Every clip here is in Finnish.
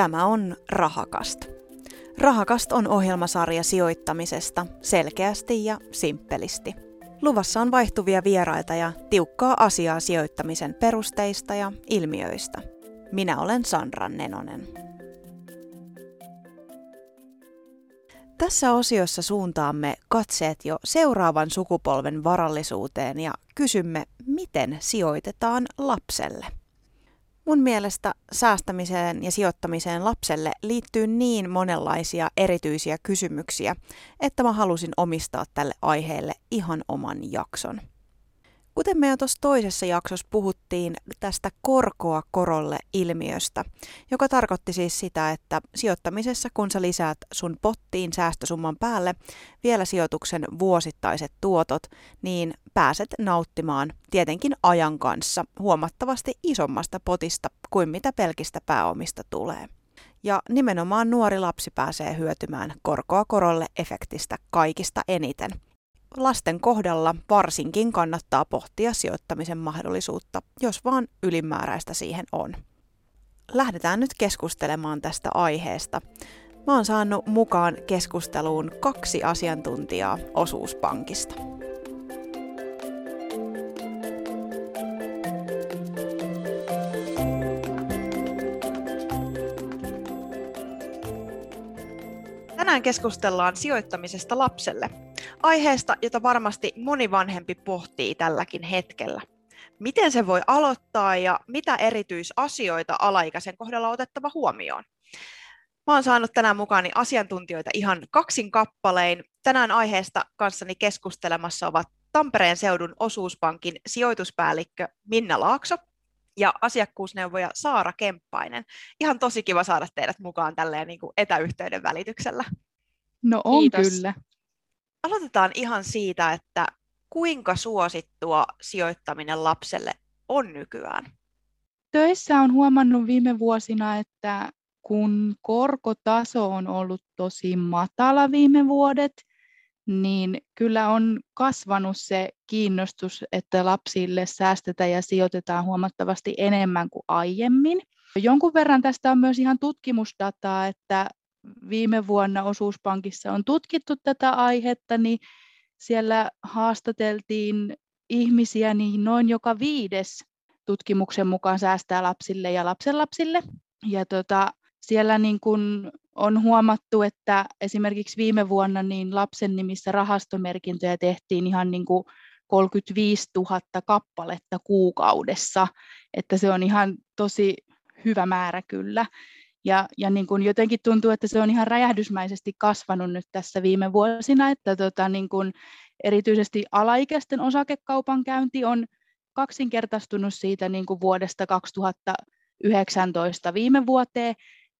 Tämä on Rahakast. Rahakast on ohjelmasarja sijoittamisesta selkeästi ja simppelisti. Luvassa on vaihtuvia vieraita ja tiukkaa asiaa sijoittamisen perusteista ja ilmiöistä. Minä olen Sandra Nenonen. Tässä osiossa suuntaamme katseet jo seuraavan sukupolven varallisuuteen ja kysymme, miten sijoitetaan lapselle. Mun mielestä säästämiseen ja sijoittamiseen lapselle liittyy niin monenlaisia erityisiä kysymyksiä, että mä halusin omistaa tälle aiheelle ihan oman jakson. Kuten me jo tuossa toisessa jaksossa puhuttiin tästä korkoa korolle ilmiöstä, joka tarkoitti siis sitä, että sijoittamisessa kun sä lisäät sun pottiin säästösumman päälle vielä sijoituksen vuosittaiset tuotot, niin pääset nauttimaan tietenkin ajan kanssa huomattavasti isommasta potista kuin mitä pelkistä pääomista tulee. Ja nimenomaan nuori lapsi pääsee hyötymään korkoa korolle efektistä kaikista eniten – lasten kohdalla varsinkin kannattaa pohtia sijoittamisen mahdollisuutta, jos vaan ylimääräistä siihen on. Lähdetään nyt keskustelemaan tästä aiheesta. Mä oon saanut mukaan keskusteluun kaksi asiantuntijaa osuuspankista. Tänään keskustellaan sijoittamisesta lapselle, aiheesta, jota varmasti moni vanhempi pohtii tälläkin hetkellä. Miten se voi aloittaa ja mitä erityisasioita alaikäisen kohdalla on otettava huomioon? Mä oon saanut tänään mukaani asiantuntijoita ihan kaksin kappalein. Tänään aiheesta kanssani keskustelemassa ovat Tampereen seudun osuuspankin sijoituspäällikkö Minna Laakso ja asiakkuusneuvoja Saara Kemppainen. Ihan tosi kiva saada teidät mukaan tälleen niin kuin etäyhteyden välityksellä. No on Kiitos. kyllä. Aloitetaan ihan siitä, että kuinka suosittua sijoittaminen lapselle on nykyään? Töissä on huomannut viime vuosina, että kun korkotaso on ollut tosi matala viime vuodet, niin kyllä on kasvanut se kiinnostus, että lapsille säästetään ja sijoitetaan huomattavasti enemmän kuin aiemmin. Jonkun verran tästä on myös ihan tutkimusdataa, että viime vuonna osuuspankissa on tutkittu tätä aihetta, niin siellä haastateltiin ihmisiä, niin noin joka viides tutkimuksen mukaan säästää lapsille ja lapsenlapsille. Ja tota, siellä niin kun on huomattu, että esimerkiksi viime vuonna niin lapsen nimissä rahastomerkintöjä tehtiin ihan niin kuin 35 000 kappaletta kuukaudessa, että se on ihan tosi hyvä määrä kyllä. Ja, ja niin kuin jotenkin tuntuu, että se on ihan räjähdysmäisesti kasvanut nyt tässä viime vuosina, että tota, niin kuin erityisesti alaikäisten osakekaupan käynti on kaksinkertaistunut siitä niin kuin vuodesta 2019 viime vuoteen,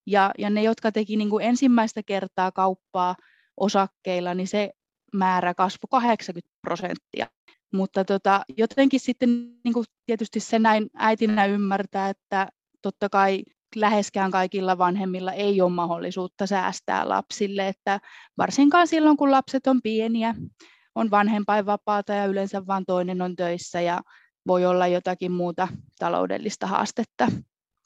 ja, ja ne, jotka teki niin kuin ensimmäistä kertaa kauppaa osakkeilla, niin se määrä kasvoi 80 prosenttia. Mutta tota, jotenkin sitten niin kuin tietysti se näin äitinä ymmärtää, että totta kai läheskään kaikilla vanhemmilla ei ole mahdollisuutta säästää lapsille, että varsinkaan silloin, kun lapset on pieniä, on vanhempainvapaata ja yleensä vain toinen on töissä ja voi olla jotakin muuta taloudellista haastetta.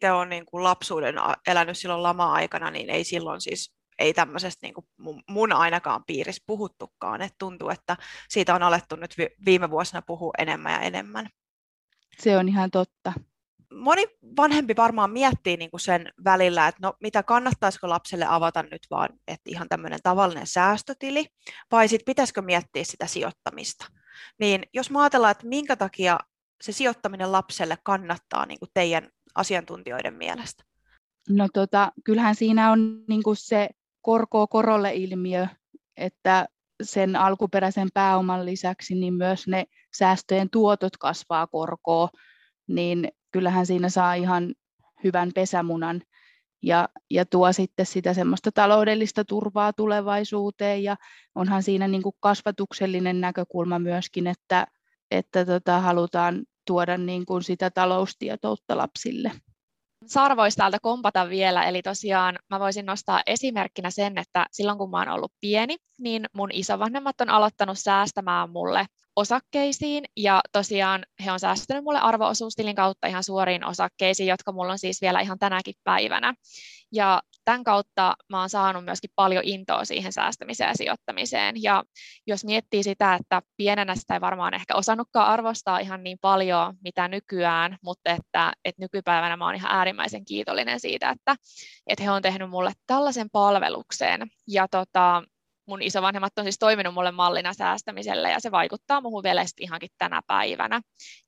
Ja on niin kuin lapsuuden elänyt silloin lama-aikana, niin ei silloin siis ei tämmöisestä niin kuin mun ainakaan piirissä puhuttukaan. Et tuntuu, että siitä on alettu nyt viime vuosina puhua enemmän ja enemmän. Se on ihan totta moni vanhempi varmaan miettii niin kuin sen välillä, että no mitä kannattaisiko lapselle avata nyt vaan, että ihan tämmöinen tavallinen säästötili, vai sitten pitäisikö miettiä sitä sijoittamista. Niin jos mä ajatellaan, että minkä takia se sijoittaminen lapselle kannattaa niin kuin teidän asiantuntijoiden mielestä? No tota, kyllähän siinä on niin kuin se korko korolle ilmiö, että sen alkuperäisen pääoman lisäksi niin myös ne säästöjen tuotot kasvaa korkoa, niin kyllähän siinä saa ihan hyvän pesämunan ja, ja tuo sitten sitä semmoista taloudellista turvaa tulevaisuuteen ja onhan siinä niin kuin kasvatuksellinen näkökulma myöskin, että, että tota, halutaan tuoda niin kuin sitä taloustietoutta lapsille. Saara voisi täältä kompata vielä, eli tosiaan mä voisin nostaa esimerkkinä sen, että silloin kun mä oon ollut pieni, niin mun isovanhemmat on aloittanut säästämään mulle osakkeisiin ja tosiaan he on säästänyt mulle arvoosuustilin kautta ihan suoriin osakkeisiin, jotka mulla on siis vielä ihan tänäkin päivänä. Ja tämän kautta mä oon saanut myöskin paljon intoa siihen säästämiseen ja sijoittamiseen. Ja jos miettii sitä, että pienenä sitä ei varmaan ehkä osannutkaan arvostaa ihan niin paljon, mitä nykyään, mutta että, että nykypäivänä mä oon ihan äärimmäisen kiitollinen siitä, että, että he on tehnyt mulle tällaisen palveluksen. Ja tota, mun isovanhemmat on siis toiminut mulle mallina säästämiselle ja se vaikuttaa muuhun vielä ihankin tänä päivänä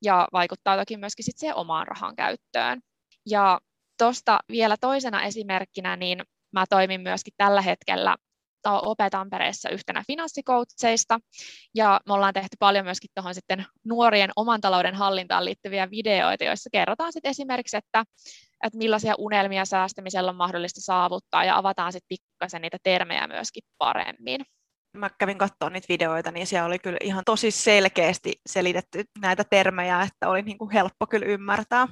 ja vaikuttaa toki myöskin sit siihen omaan rahan käyttöön. Ja tuosta vielä toisena esimerkkinä, niin mä toimin myöskin tällä hetkellä Opetampereessa yhtenä finanssikoutseista, ja me ollaan tehty paljon myöskin tuohon sitten nuorien oman talouden hallintaan liittyviä videoita, joissa kerrotaan sitten esimerkiksi, että, että millaisia unelmia säästämisellä on mahdollista saavuttaa, ja avataan sitten pikkasen niitä termejä myöskin paremmin mä kävin katsomaan niitä videoita, niin siellä oli kyllä ihan tosi selkeästi selitetty näitä termejä, että oli niin kuin helppo kyllä ymmärtää.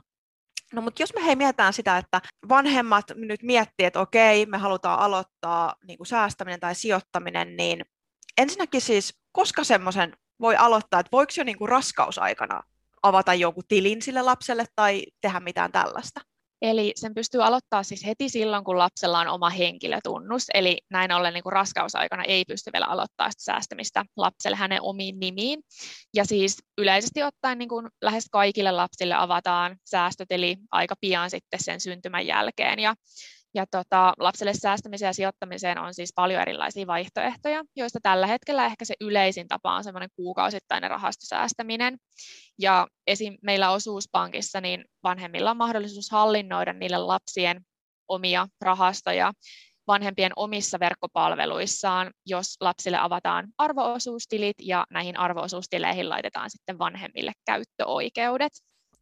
No mutta jos me hei mietitään sitä, että vanhemmat nyt miettii, että okei, me halutaan aloittaa niin kuin säästäminen tai sijoittaminen, niin ensinnäkin siis, koska semmoisen voi aloittaa, että voiko jo niin kuin raskausaikana avata jonkun tilin sille lapselle tai tehdä mitään tällaista? Eli sen pystyy aloittaa siis heti silloin, kun lapsella on oma henkilötunnus. Eli näin ollen niin kuin raskausaikana ei pysty vielä aloittaa sitä säästämistä lapselle hänen omiin nimiin. Ja siis yleisesti ottaen niin kuin lähes kaikille lapsille avataan säästötili aika pian sitten sen syntymän jälkeen. Ja ja tota, lapselle säästämiseen ja sijoittamiseen on siis paljon erilaisia vaihtoehtoja, joista tällä hetkellä ehkä se yleisin tapa on semmoinen kuukausittainen rahastosäästäminen. Ja esim. meillä osuuspankissa niin vanhemmilla on mahdollisuus hallinnoida niille lapsien omia rahastoja vanhempien omissa verkkopalveluissaan, jos lapsille avataan arvoosuustilit ja näihin arvoosuustileihin laitetaan sitten vanhemmille käyttöoikeudet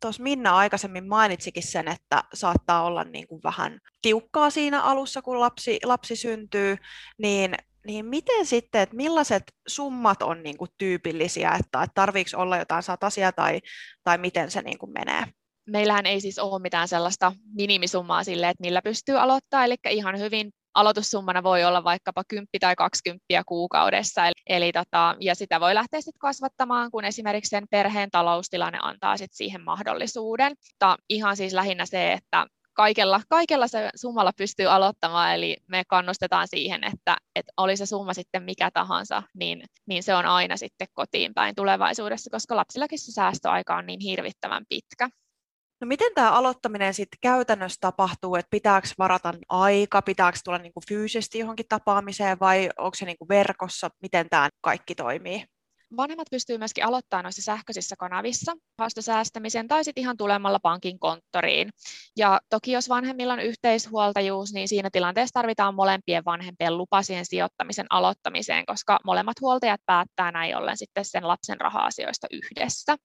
tuossa Minna aikaisemmin mainitsikin sen, että saattaa olla niin kuin vähän tiukkaa siinä alussa, kun lapsi, lapsi syntyy, niin, niin miten sitten, että millaiset summat on niin kuin tyypillisiä, että, että tarviiko olla jotain satasia tai, tai miten se niin kuin menee? Meillähän ei siis ole mitään sellaista minimisummaa sille, että millä pystyy aloittaa, eli ihan hyvin aloitussummana voi olla vaikkapa 10 tai 20 kuukaudessa, eli, eli tota, ja sitä voi lähteä sitten kasvattamaan, kun esimerkiksi sen perheen taloustilanne antaa sit siihen mahdollisuuden. Mutta ihan siis lähinnä se, että kaikella, kaikella se summalla pystyy aloittamaan, eli me kannustetaan siihen, että, että oli se summa sitten mikä tahansa, niin, niin se on aina sitten kotiin päin tulevaisuudessa, koska lapsillakin se säästöaika on niin hirvittävän pitkä. No miten tämä aloittaminen sitten käytännössä tapahtuu, että pitääkö varata aika, pitääkö tulla niinku fyysisesti johonkin tapaamiseen vai onko se niinku verkossa, miten tämä kaikki toimii? Vanhemmat pystyvät myöskin aloittamaan noissa sähköisissä kanavissa haastosäästämisen tai sitten ihan tulemalla pankin konttoriin. Ja toki jos vanhemmilla on yhteishuoltajuus, niin siinä tilanteessa tarvitaan molempien vanhempien lupa siihen sijoittamisen aloittamiseen, koska molemmat huoltajat päättää näin ollen sitten sen lapsen raha-asioista yhdessä.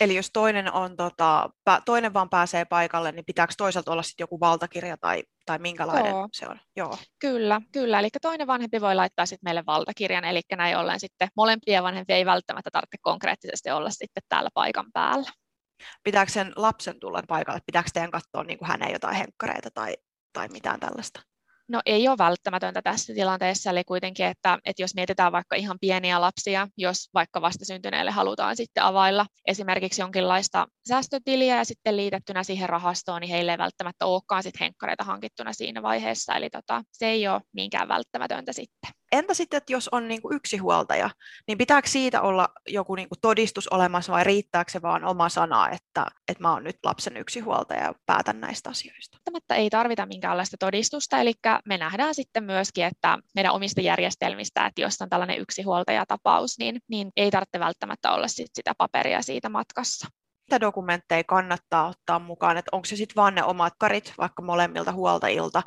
Eli jos toinen, on, tota, toinen vaan pääsee paikalle, niin pitääkö toisaalta olla sitten joku valtakirja tai tai minkälainen Joo. se on. Joo. Kyllä, kyllä. Eli toinen vanhempi voi laittaa sitten meille valtakirjan, eli näin ollen sitten molempia vanhempia ei välttämättä tarvitse konkreettisesti olla sitten täällä paikan päällä. Pitääkö sen lapsen tulla paikalle? Pitääkö teidän katsoa niin kuin hänen jotain henkkareita tai, tai mitään tällaista? No ei ole välttämätöntä tässä tilanteessa, eli kuitenkin, että, että jos mietitään vaikka ihan pieniä lapsia, jos vaikka vastasyntyneelle halutaan sitten availla esimerkiksi jonkinlaista säästötiliä ja sitten liitettynä siihen rahastoon, niin heille ei välttämättä olekaan sitten henkkareita hankittuna siinä vaiheessa, eli tota, se ei ole niinkään välttämätöntä sitten. Entä sitten, että jos on niin kuin yksi huoltaja, niin pitääkö siitä olla joku niin kuin todistus olemassa vai riittääkö se vaan oma sana, että, että mä oon nyt lapsen yksi huoltaja ja päätän näistä asioista? Välttämättä ei tarvita minkäänlaista todistusta, eli me nähdään sitten myöskin, että meidän omista järjestelmistä, että jos on tällainen yksi huoltajatapaus, niin, niin ei tarvitse välttämättä olla sit sitä paperia siitä matkassa mitä dokumentteja kannattaa ottaa mukaan, että onko se sitten vaan ne omat karit vaikka molemmilta huoltajilta?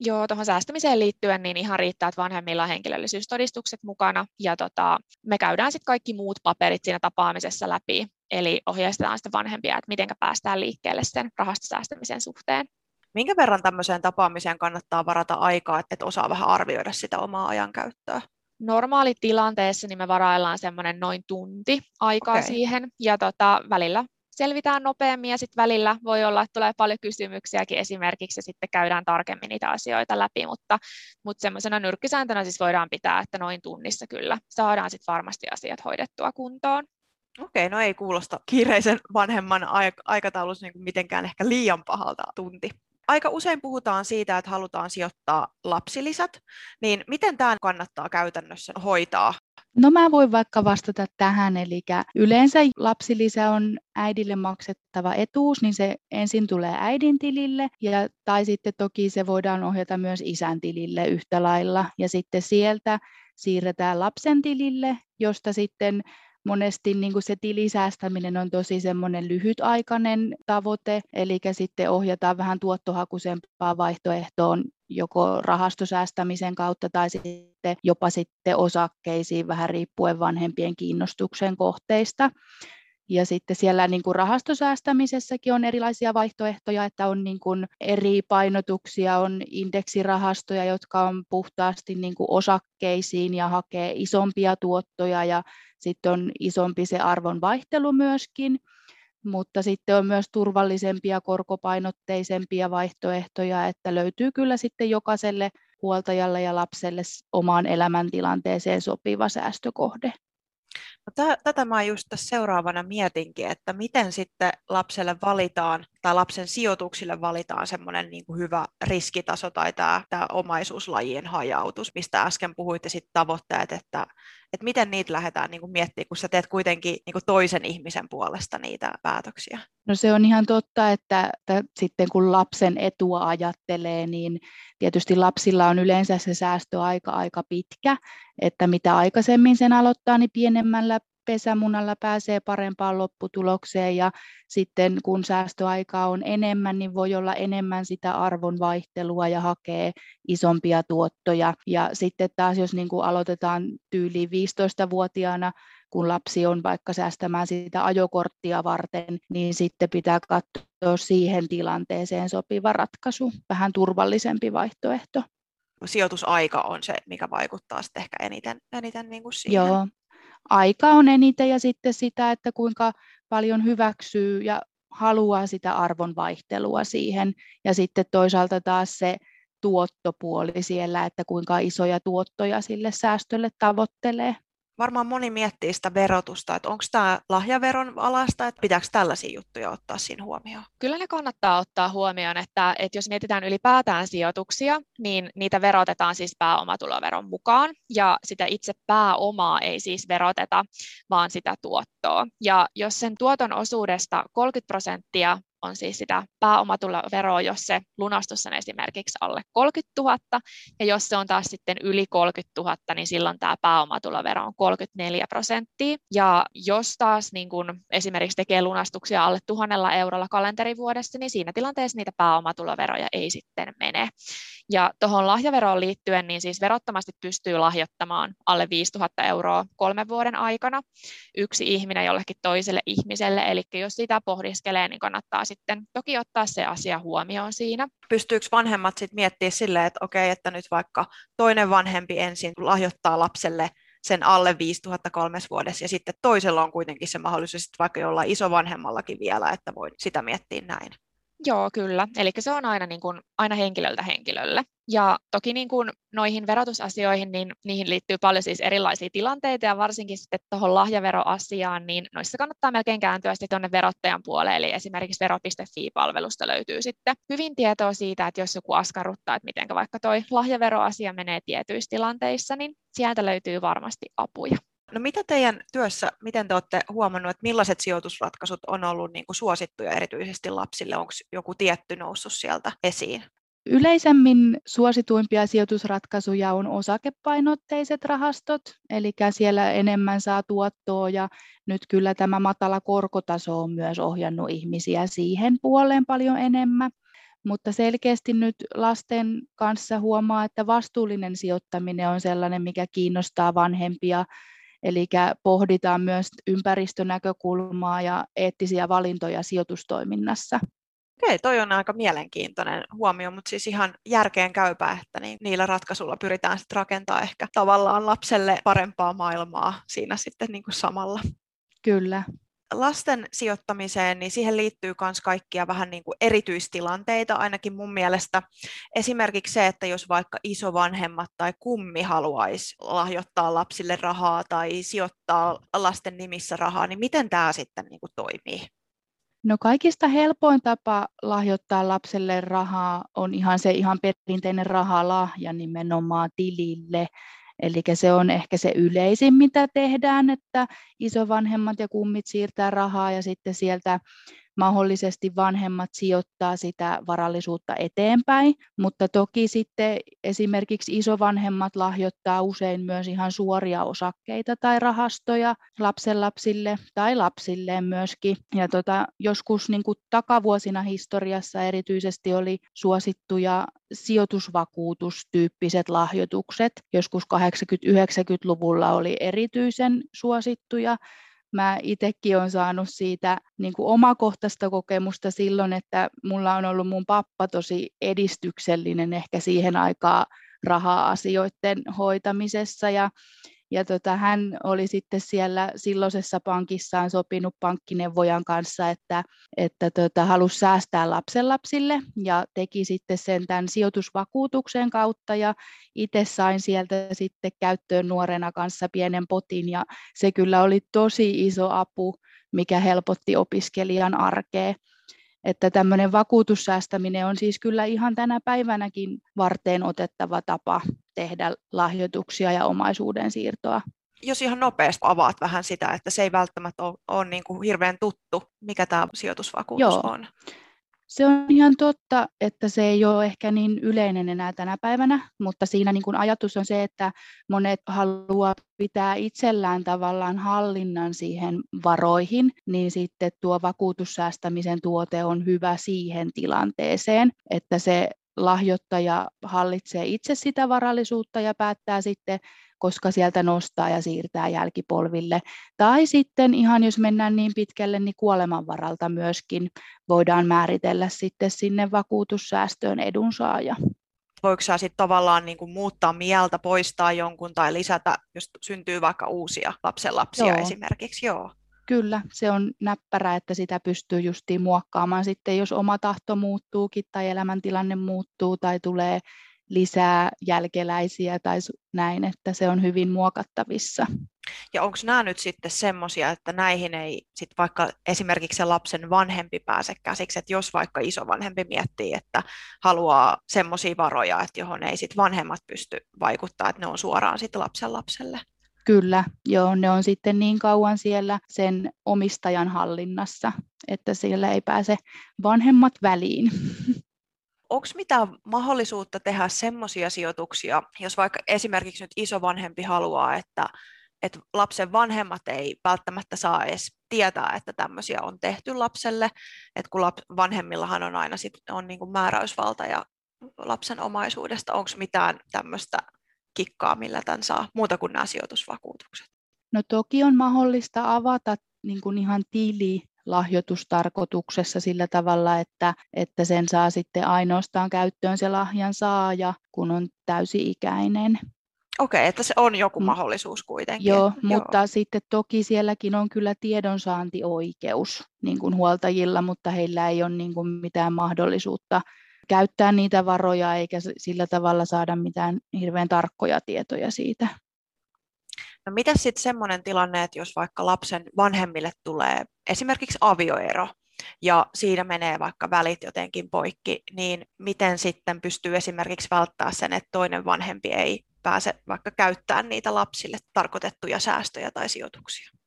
Joo, tuohon säästämiseen liittyen niin ihan riittää, että vanhemmilla on henkilöllisyystodistukset mukana ja tota, me käydään sitten kaikki muut paperit siinä tapaamisessa läpi, eli ohjeistetaan sitten vanhempia, että miten päästään liikkeelle sen rahastosäästämisen suhteen. Minkä verran tämmöiseen tapaamiseen kannattaa varata aikaa, että osaa vähän arvioida sitä omaa ajankäyttöä? Normaalitilanteessa niin me varaillaan semmoinen noin tunti aikaa okay. siihen ja tota, välillä selvitään nopeammin ja sitten välillä voi olla, että tulee paljon kysymyksiäkin esimerkiksi ja sitten käydään tarkemmin niitä asioita läpi, mutta, mutta semmoisena nyrkkisääntönä siis voidaan pitää, että noin tunnissa kyllä saadaan sitten varmasti asiat hoidettua kuntoon. Okei, no ei kuulosta kiireisen vanhemman aikataulussa niin mitenkään ehkä liian pahalta tunti. Aika usein puhutaan siitä, että halutaan sijoittaa lapsilisät, niin miten tämä kannattaa käytännössä hoitaa? No mä voin vaikka vastata tähän, eli yleensä lapsilisä on äidille maksettava etuus, niin se ensin tulee äidin tilille, ja, tai sitten toki se voidaan ohjata myös isän tilille yhtä lailla, ja sitten sieltä siirretään lapsen tilille, josta sitten monesti niin kuin se tilisäästäminen on tosi semmoinen lyhytaikainen tavoite, eli sitten ohjataan vähän tuottohakuisempaa vaihtoehtoon joko rahastosäästämisen kautta tai sitten jopa sitten osakkeisiin vähän riippuen vanhempien kiinnostuksen kohteista. Ja sitten siellä niin kuin rahastosäästämisessäkin on erilaisia vaihtoehtoja, että on niin kuin eri painotuksia, on indeksirahastoja, jotka on puhtaasti niin kuin osakkeisiin ja hakee isompia tuottoja ja sitten on isompi se arvon vaihtelu myöskin, mutta sitten on myös turvallisempia, korkopainotteisempia vaihtoehtoja, että löytyy kyllä sitten jokaiselle huoltajalle ja lapselle omaan elämäntilanteeseen sopiva säästökohde. No, tätä mä just tässä seuraavana mietinkin, että miten sitten lapselle valitaan tai lapsen sijoituksille valitaan semmoinen niin hyvä riskitaso tai tämä, tämä omaisuuslajien hajautus, mistä äsken puhuitte sitten tavoitteet, että, että miten niitä lähdetään niin kuin miettimään, kun sä teet kuitenkin niin kuin toisen ihmisen puolesta niitä päätöksiä. No se on ihan totta, että, että sitten kun lapsen etua ajattelee, niin tietysti lapsilla on yleensä se säästöaika aika pitkä, että mitä aikaisemmin sen aloittaa, niin pienemmällä pesämunalla pääsee parempaan lopputulokseen ja sitten kun säästöaikaa on enemmän, niin voi olla enemmän sitä arvon vaihtelua ja hakee isompia tuottoja. Ja sitten taas jos niin kuin aloitetaan tyyliin 15-vuotiaana, kun lapsi on vaikka säästämään sitä ajokorttia varten, niin sitten pitää katsoa siihen tilanteeseen sopiva ratkaisu, vähän turvallisempi vaihtoehto sijoitusaika on se, mikä vaikuttaa sitten ehkä eniten, eniten niin kuin siihen. Joo, aika on eniten ja sitten sitä, että kuinka paljon hyväksyy ja haluaa sitä arvon vaihtelua siihen. Ja sitten toisaalta taas se tuottopuoli siellä, että kuinka isoja tuottoja sille säästölle tavoittelee varmaan moni miettii sitä verotusta, että onko tämä lahjaveron alasta, että pitääkö tällaisia juttuja ottaa siinä huomioon? Kyllä ne kannattaa ottaa huomioon, että, että jos mietitään ylipäätään sijoituksia, niin niitä verotetaan siis pääomatuloveron mukaan, ja sitä itse pääomaa ei siis veroteta, vaan sitä tuottoa. Ja jos sen tuoton osuudesta 30 prosenttia on siis sitä pääomatuloveroa, jos se lunastus on esimerkiksi alle 30 000, ja jos se on taas sitten yli 30 000, niin silloin tämä pääomatulovero on 34 prosenttia. Ja jos taas niin kun esimerkiksi tekee lunastuksia alle tuhannella eurolla kalenterivuodessa, niin siinä tilanteessa niitä pääomatuloveroja ei sitten mene. Ja tuohon lahjaveroon liittyen, niin siis verottomasti pystyy lahjoittamaan alle 5000 euroa kolmen vuoden aikana yksi ihminen jollekin toiselle ihmiselle, eli jos sitä pohdiskelee, niin kannattaa sitten toki ottaa se asia huomioon siinä. Pystyykö vanhemmat sitten miettimään silleen, että okei, että nyt vaikka toinen vanhempi ensin lahjoittaa lapselle sen alle 5000 kolmes vuodessa, ja sitten toisella on kuitenkin se mahdollisuus, vaikka jollain isovanhemmallakin vielä, että voi sitä miettiä näin. Joo, kyllä. Eli se on aina, niin kuin, aina henkilöltä henkilölle. Ja toki niin kuin noihin verotusasioihin, niin niihin liittyy paljon siis erilaisia tilanteita ja varsinkin sitten tuohon lahjaveroasiaan, niin noissa kannattaa melkein kääntyä sitten tuonne verottajan puolelle, eli esimerkiksi vero.fi-palvelusta löytyy sitten hyvin tietoa siitä, että jos joku askarruttaa, että miten vaikka toi lahjaveroasia menee tietyissä tilanteissa, niin sieltä löytyy varmasti apuja. No mitä teidän työssä, miten te olette huomannut, että millaiset sijoitusratkaisut on ollut niin kuin suosittuja erityisesti lapsille? Onko joku tietty noussut sieltä esiin? Yleisemmin suosituimpia sijoitusratkaisuja on osakepainotteiset rahastot, eli siellä enemmän saa tuottoa ja nyt kyllä tämä matala korkotaso on myös ohjannut ihmisiä siihen puoleen paljon enemmän. Mutta selkeästi nyt lasten kanssa huomaa, että vastuullinen sijoittaminen on sellainen, mikä kiinnostaa vanhempia Eli pohditaan myös ympäristönäkökulmaa ja eettisiä valintoja sijoitustoiminnassa. Okei, toi on aika mielenkiintoinen huomio, mutta siis ihan järkeen käypää, että niin, niillä ratkaisuilla pyritään sitten rakentamaan ehkä tavallaan lapselle parempaa maailmaa siinä sitten niin kuin samalla. Kyllä. Lasten sijoittamiseen, niin siihen liittyy myös kaikkia vähän niin kuin erityistilanteita, ainakin mun mielestä. Esimerkiksi se, että jos vaikka isovanhemmat tai kummi haluaisi lahjoittaa lapsille rahaa tai sijoittaa lasten nimissä rahaa, niin miten tämä sitten niin kuin toimii? No kaikista helpoin tapa lahjoittaa lapselle rahaa on ihan se ihan perinteinen rahalahja nimenomaan tilille. Eli se on ehkä se yleisin, mitä tehdään, että isovanhemmat ja kummit siirtää rahaa ja sitten sieltä mahdollisesti vanhemmat sijoittaa sitä varallisuutta eteenpäin, mutta toki sitten esimerkiksi isovanhemmat lahjoittaa usein myös ihan suoria osakkeita tai rahastoja lapsenlapsille tai lapsilleen myöskin. Ja tota, joskus niin kuin takavuosina historiassa erityisesti oli suosittuja sijoitusvakuutustyyppiset lahjoitukset. Joskus 80-90-luvulla oli erityisen suosittuja mä itsekin olen saanut siitä niin kuin omakohtaista kokemusta silloin, että mulla on ollut mun pappa tosi edistyksellinen ehkä siihen aikaan raha-asioiden hoitamisessa. Ja ja tota, hän oli sitten siellä silloisessa pankissaan sopinut pankkineuvojan kanssa, että, että tota, halusi säästää lapsenlapsille ja teki sitten sen tämän sijoitusvakuutuksen kautta ja itse sain sieltä sitten käyttöön nuorena kanssa pienen potin ja se kyllä oli tosi iso apu, mikä helpotti opiskelijan arkea. Että tämmöinen vakuutussäästäminen on siis kyllä ihan tänä päivänäkin varteen otettava tapa tehdä lahjoituksia ja omaisuuden siirtoa. Jos ihan nopeasti avaat vähän sitä, että se ei välttämättä ole, ole niin kuin hirveän tuttu, mikä tämä sijoitusvakuutus Joo. on. Se on ihan totta, että se ei ole ehkä niin yleinen enää tänä päivänä, mutta siinä niin kuin ajatus on se, että monet haluaa pitää itsellään tavallaan hallinnan siihen varoihin, niin sitten tuo vakuutussäästämisen tuote on hyvä siihen tilanteeseen, että se lahjoittaja hallitsee itse sitä varallisuutta ja päättää sitten koska sieltä nostaa ja siirtää jälkipolville. Tai sitten ihan jos mennään niin pitkälle, niin kuoleman varalta myöskin voidaan määritellä sitten sinne vakuutussäästöön edunsaaja. Voiko sä sitten tavallaan niin kuin muuttaa mieltä, poistaa jonkun tai lisätä, jos syntyy vaikka uusia lapsenlapsia Joo. esimerkiksi? Joo. Kyllä, se on näppärä, että sitä pystyy justiin muokkaamaan sitten, jos oma tahto muuttuukin tai elämäntilanne muuttuu tai tulee lisää jälkeläisiä tai näin, että se on hyvin muokattavissa. Ja onko nämä nyt sitten semmoisia, että näihin ei sit vaikka esimerkiksi se lapsen vanhempi pääse käsiksi, että jos vaikka isovanhempi miettii, että haluaa semmoisia varoja, että johon ei sit vanhemmat pysty vaikuttaa, että ne on suoraan sitten lapsen lapselle? Kyllä, joo, ne on sitten niin kauan siellä sen omistajan hallinnassa, että siellä ei pääse vanhemmat väliin. onko mitään mahdollisuutta tehdä semmoisia sijoituksia, jos vaikka esimerkiksi nyt isovanhempi haluaa, että, että lapsen vanhemmat ei välttämättä saa edes tietää, että tämmöisiä on tehty lapselle, että kun lap, vanhemmillahan on aina sit, on niin kuin määräysvalta ja lapsen omaisuudesta, onko mitään tämmöistä kikkaa, millä tämän saa, muuta kuin nämä sijoitusvakuutukset? No toki on mahdollista avata niin kuin ihan tili lahjoitustarkoituksessa sillä tavalla, että, että sen saa sitten ainoastaan käyttöön se lahjan saaja, kun on täysi-ikäinen. Okei, että se on joku mm. mahdollisuus kuitenkin. Joo, Joo, mutta sitten toki sielläkin on kyllä tiedonsaantioikeus niin kuin huoltajilla, mutta heillä ei ole niin kuin mitään mahdollisuutta käyttää niitä varoja eikä sillä tavalla saada mitään hirveän tarkkoja tietoja siitä. No mitä sitten semmoinen tilanne, että jos vaikka lapsen vanhemmille tulee esimerkiksi avioero, ja siinä menee vaikka välit jotenkin poikki, niin miten sitten pystyy esimerkiksi välttämään sen, että toinen vanhempi ei pääse vaikka käyttämään niitä lapsille tarkoitettuja säästöjä tai sijoituksia?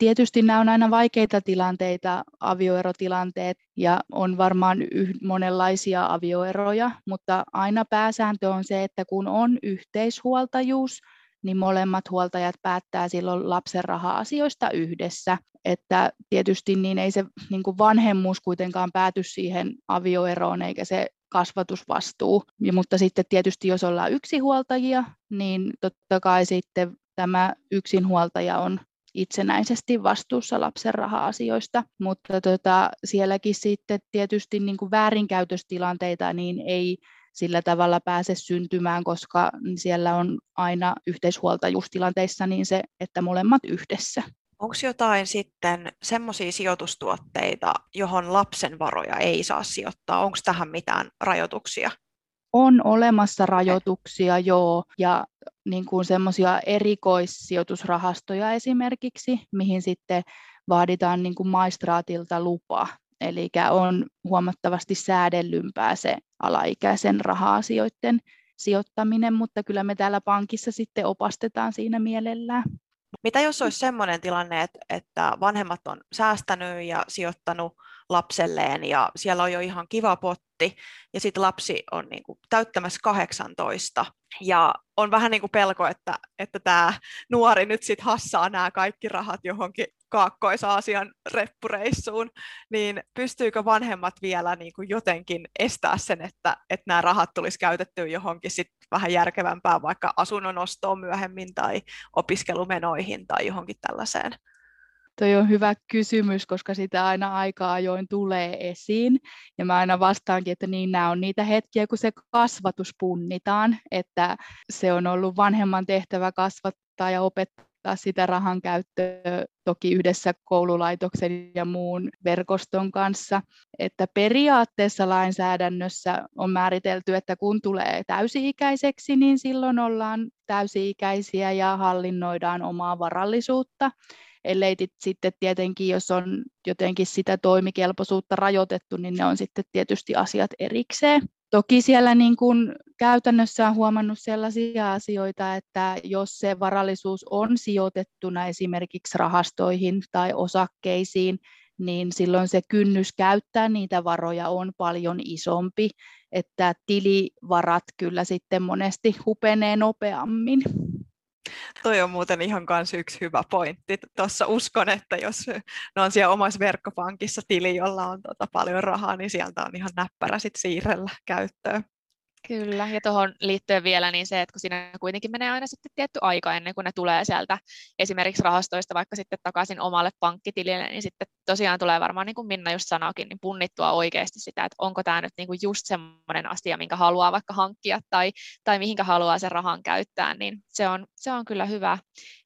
Tietysti nämä on aina vaikeita tilanteita, avioerotilanteet, ja on varmaan yh- monenlaisia avioeroja, mutta aina pääsääntö on se, että kun on yhteishuoltajuus, niin molemmat huoltajat päättää silloin lapsen raha-asioista yhdessä. Että tietysti niin ei se niin kuin vanhemmuus kuitenkaan pääty siihen avioeroon eikä se kasvatusvastuu. Ja, mutta sitten tietysti jos ollaan yksinhuoltajia, niin totta kai sitten tämä yksinhuoltaja on itsenäisesti vastuussa lapsen raha-asioista, mutta tota, sielläkin sitten tietysti niin kuin väärinkäytöstilanteita niin ei sillä tavalla pääse syntymään, koska siellä on aina yhteishuoltajuustilanteissa niin se, että molemmat yhdessä. Onko jotain sitten semmoisia sijoitustuotteita, johon lapsen varoja ei saa sijoittaa? Onko tähän mitään rajoituksia? On olemassa rajoituksia, joo, ja niin kuin semmoisia erikoissijoitusrahastoja esimerkiksi, mihin sitten vaaditaan niin kuin maistraatilta lupa. Eli on huomattavasti säädellympää se alaikäisen raha-asioiden sijoittaminen, mutta kyllä me täällä pankissa sitten opastetaan siinä mielellään. Mitä jos olisi sellainen tilanne, että, vanhemmat on säästänyt ja sijoittanut lapselleen ja siellä on jo ihan kiva potti ja sitten lapsi on niin kuin täyttämässä 18 ja on vähän niin kuin pelko, että, että tämä nuori nyt sitten hassaa nämä kaikki rahat johonkin Kaakkois-Aasian reppureissuun, niin pystyykö vanhemmat vielä niin kuin jotenkin estää sen, että, että nämä rahat tulisi käytettyä johonkin sit vähän järkevämpään, vaikka asunnon ostoon myöhemmin tai opiskelumenoihin tai johonkin tällaiseen? Toi on hyvä kysymys, koska sitä aina aika ajoin tulee esiin. Ja mä aina vastaankin, että niin nämä on niitä hetkiä, kun se kasvatus punnitaan, että se on ollut vanhemman tehtävä kasvattaa ja opettaa sitä rahan käyttöä toki yhdessä koululaitoksen ja muun verkoston kanssa. Että periaatteessa lainsäädännössä on määritelty, että kun tulee täysi-ikäiseksi, niin silloin ollaan täysi-ikäisiä ja hallinnoidaan omaa varallisuutta ellei sitten tietenkin, jos on jotenkin sitä toimikelpoisuutta rajoitettu, niin ne on sitten tietysti asiat erikseen. Toki siellä niin kuin käytännössä on huomannut sellaisia asioita, että jos se varallisuus on sijoitettuna esimerkiksi rahastoihin tai osakkeisiin, niin silloin se kynnys käyttää niitä varoja on paljon isompi, että tilivarat kyllä sitten monesti hupenee nopeammin. Toi on muuten ihan kans yksi hyvä pointti. Tuossa uskon, että jos ne on siellä omassa verkkopankissa tili, jolla on tota paljon rahaa, niin sieltä on ihan näppärä sit siirrellä käyttöön. Kyllä, ja tuohon liittyen vielä niin se, että kun siinä kuitenkin menee aina sitten tietty aika ennen kuin ne tulee sieltä esimerkiksi rahastoista vaikka sitten takaisin omalle pankkitilille, niin sitten tosiaan tulee varmaan, niin kuin Minna just sanoikin, niin punnittua oikeasti sitä, että onko tämä nyt niin kuin just semmoinen asia, minkä haluaa vaikka hankkia tai, tai mihinkä haluaa sen rahan käyttää, niin se on, se on kyllä hyvä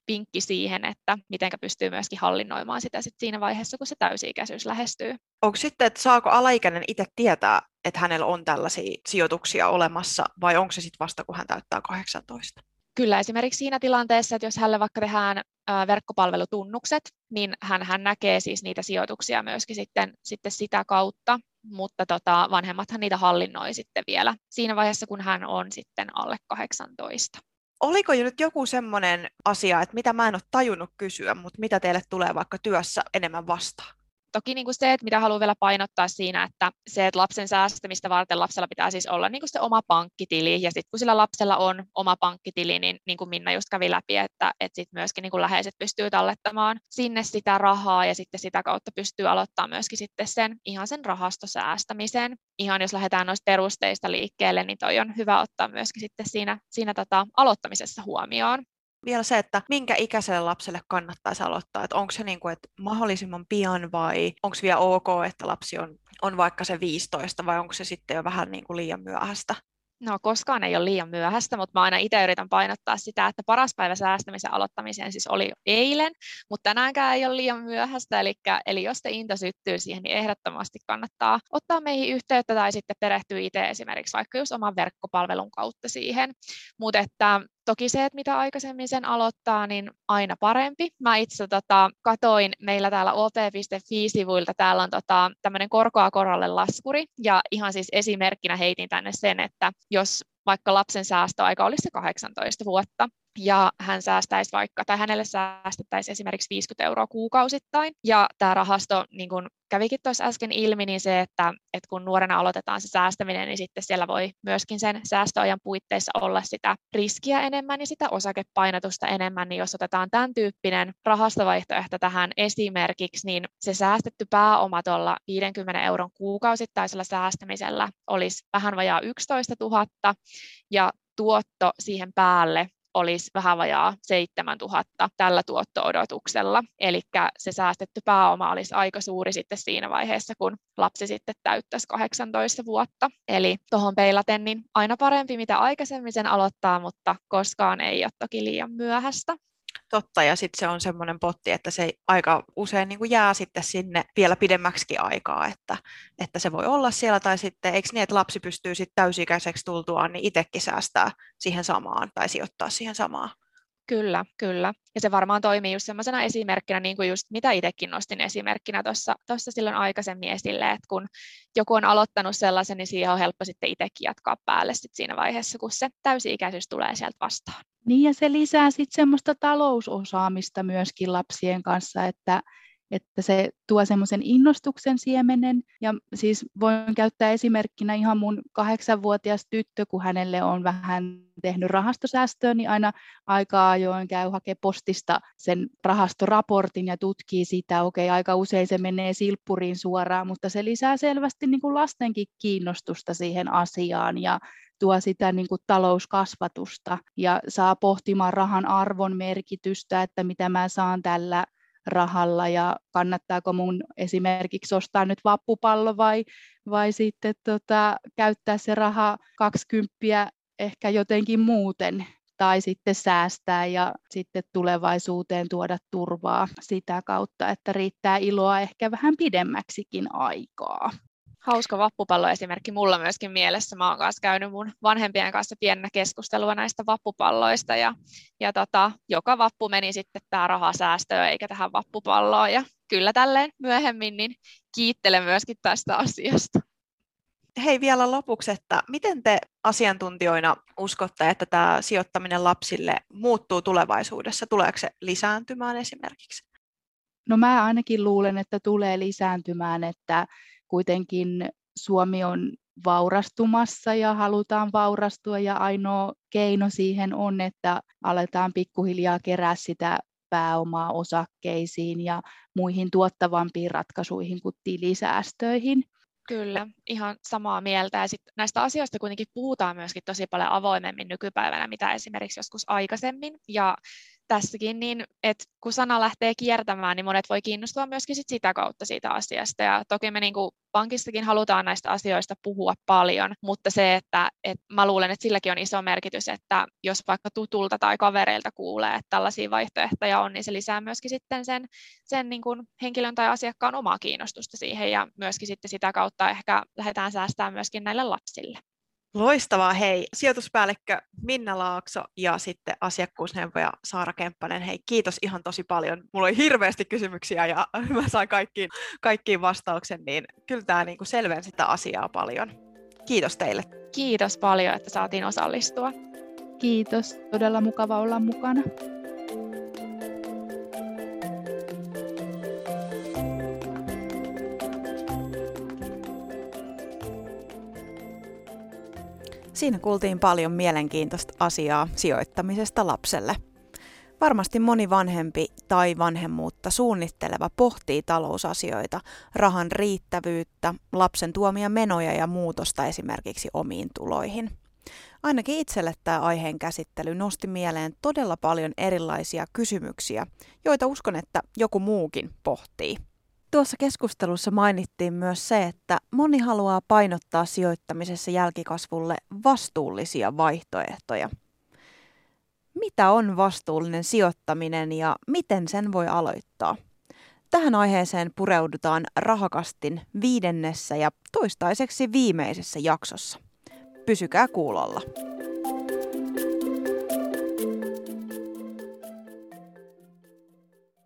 vinkki siihen, että miten pystyy myöskin hallinnoimaan sitä sit siinä vaiheessa, kun se täysi-ikäisyys lähestyy. Onko sitten, että saako alaikäinen itse tietää, että hänellä on tällaisia sijoituksia olemassa, vai onko se sitten vasta, kun hän täyttää 18? Kyllä, esimerkiksi siinä tilanteessa, että jos hänelle vaikka tehdään verkkopalvelutunnukset, niin hän, hän näkee siis niitä sijoituksia myöskin sitten, sitten sitä kautta, mutta tota, vanhemmathan niitä hallinnoi sitten vielä siinä vaiheessa, kun hän on sitten alle 18 oliko jo nyt joku semmoinen asia, että mitä mä en ole tajunnut kysyä, mutta mitä teille tulee vaikka työssä enemmän vastaan? Toki niin kuin se, että mitä haluan vielä painottaa siinä, että se, että lapsen säästämistä varten lapsella pitää siis olla niin kuin se oma pankkitili, ja sitten kun sillä lapsella on oma pankkitili, niin, niin kuin Minna just kävi läpi, että, että sitten myöskin niin kuin läheiset pystyy tallettamaan sinne sitä rahaa, ja sitten sitä kautta pystyy aloittamaan myöskin sitten sen ihan sen rahastosäästämisen. Ihan jos lähdetään noista perusteista liikkeelle, niin toi on hyvä ottaa myöskin sitten siinä, siinä tota aloittamisessa huomioon vielä se, että minkä ikäiselle lapselle kannattaisi aloittaa, että onko se niin kuin, että mahdollisimman pian vai onko vielä ok, että lapsi on, on vaikka se 15 vai onko se sitten jo vähän niin kuin liian myöhäistä? No koskaan ei ole liian myöhäistä, mutta mä aina itse yritän painottaa sitä, että paras päivä säästämisen aloittamiseen siis oli eilen, mutta tänäänkään ei ole liian myöhäistä, eli, eli jos te into syttyy siihen, niin ehdottomasti kannattaa ottaa meihin yhteyttä tai sitten perehtyä itse esimerkiksi vaikka just oman verkkopalvelun kautta siihen. Mutta että Toki se, että mitä aikaisemmin sen aloittaa, niin aina parempi. Mä itse tota, katoin meillä täällä op.fi-sivuilta, täällä on tota, tämmöinen korkoa korolle laskuri, ja ihan siis esimerkkinä heitin tänne sen, että jos vaikka lapsen säästöaika olisi 18 vuotta, ja hän säästäisi vaikka, tai hänelle säästettäisiin esimerkiksi 50 euroa kuukausittain. Ja tämä rahasto, niin kuin kävikin tuossa äsken ilmi, niin se, että, että kun nuorena aloitetaan se säästäminen, niin sitten siellä voi myöskin sen säästöajan puitteissa olla sitä riskiä enemmän ja sitä osakepainotusta enemmän, niin jos otetaan tämän tyyppinen rahastovaihtoehto tähän esimerkiksi, niin se säästetty pääoma tuolla 50 euron kuukausittaisella säästämisellä olisi vähän vajaa 11 000 ja tuotto siihen päälle olisi vähän vajaa 7000 tällä tuotto-odotuksella. Eli se säästetty pääoma olisi aika suuri sitten siinä vaiheessa, kun lapsi sitten täyttäisi 18 vuotta. Eli tuohon peilaten, niin aina parempi mitä aikaisemmin sen aloittaa, mutta koskaan ei ole toki liian myöhäistä. Totta, ja sitten se on semmoinen potti, että se aika usein niin kuin jää sitten sinne vielä pidemmäksi aikaa, että, että se voi olla siellä, tai sitten eikö niin, että lapsi pystyy sitten täysikäiseksi tultuaan, niin itsekin säästää siihen samaan tai sijoittaa siihen samaan. Kyllä, kyllä. Ja se varmaan toimii just sellaisena esimerkkinä, niin kuin just mitä itsekin nostin esimerkkinä tuossa silloin aikaisemmin esille, että kun joku on aloittanut sellaisen, niin siihen on helppo sitten itsekin jatkaa päälle sit siinä vaiheessa, kun se täysi-ikäisyys tulee sieltä vastaan. Niin ja se lisää sitten semmoista talousosaamista myöskin lapsien kanssa, että että se tuo semmoisen innostuksen siemenen. Ja siis voin käyttää esimerkkinä ihan mun kahdeksanvuotias tyttö, kun hänelle on vähän tehnyt rahastosäästöä, niin aina aika ajoin käy hakemaan postista sen rahastoraportin ja tutkii sitä. Okei, aika usein se menee silppuriin suoraan, mutta se lisää selvästi niin kuin lastenkin kiinnostusta siihen asiaan ja tuo sitä niin kuin talouskasvatusta ja saa pohtimaan rahan arvon merkitystä, että mitä mä saan tällä rahalla ja kannattaako mun esimerkiksi ostaa nyt vappupallo vai, vai sitten tota, käyttää se raha 20 ehkä jotenkin muuten tai sitten säästää ja sitten tulevaisuuteen tuoda turvaa sitä kautta, että riittää iloa ehkä vähän pidemmäksikin aikaa hauska vappupalloesimerkki mulla myöskin mielessä. Mä oon kanssa käynyt mun vanhempien kanssa pienenä keskustelua näistä vappupalloista ja, ja tota, joka vappu meni sitten tämä raha säästöön eikä tähän vappupalloon ja kyllä tälleen myöhemmin niin kiittelen myöskin tästä asiasta. Hei vielä lopuksi, että miten te asiantuntijoina uskotte, että tämä sijoittaminen lapsille muuttuu tulevaisuudessa? Tuleeko se lisääntymään esimerkiksi? No mä ainakin luulen, että tulee lisääntymään, että kuitenkin Suomi on vaurastumassa ja halutaan vaurastua ja ainoa keino siihen on, että aletaan pikkuhiljaa kerää sitä pääomaa osakkeisiin ja muihin tuottavampiin ratkaisuihin kuin tilisäästöihin. Kyllä, ihan samaa mieltä. Ja sit näistä asioista kuitenkin puhutaan myöskin tosi paljon avoimemmin nykypäivänä, mitä esimerkiksi joskus aikaisemmin. Ja tässäkin, niin että kun sana lähtee kiertämään, niin monet voi kiinnostua myöskin sit sitä kautta siitä asiasta. Ja toki me niin kuin pankissakin halutaan näistä asioista puhua paljon, mutta se, että, että mä luulen, että silläkin on iso merkitys, että jos vaikka tutulta tai kavereilta kuulee, että tällaisia vaihtoehtoja on, niin se lisää myöskin sitten sen, sen niin kuin henkilön tai asiakkaan omaa kiinnostusta siihen ja myöskin sitten sitä kautta ehkä lähdetään säästämään myöskin näille lapsille. Loistavaa, hei. Sijoituspäällikkö Minna Laakso ja sitten asiakkuusneuvoja Saara Kemppanen. Hei, kiitos ihan tosi paljon. Mulla oli hirveästi kysymyksiä ja mä sain kaikkiin, kaikkiin vastauksen, niin kyllä tämä niin selvensi sitä asiaa paljon. Kiitos teille. Kiitos paljon, että saatiin osallistua. Kiitos, todella mukava olla mukana. Siinä kuultiin paljon mielenkiintoista asiaa sijoittamisesta lapselle. Varmasti moni vanhempi tai vanhemmuutta suunnitteleva pohtii talousasioita, rahan riittävyyttä, lapsen tuomia menoja ja muutosta esimerkiksi omiin tuloihin. Ainakin itselle tämä aiheen käsittely nosti mieleen todella paljon erilaisia kysymyksiä, joita uskon, että joku muukin pohtii. Tuossa keskustelussa mainittiin myös se, että moni haluaa painottaa sijoittamisessa jälkikasvulle vastuullisia vaihtoehtoja. Mitä on vastuullinen sijoittaminen ja miten sen voi aloittaa? Tähän aiheeseen pureudutaan Rahakastin viidennessä ja toistaiseksi viimeisessä jaksossa. Pysykää kuulolla.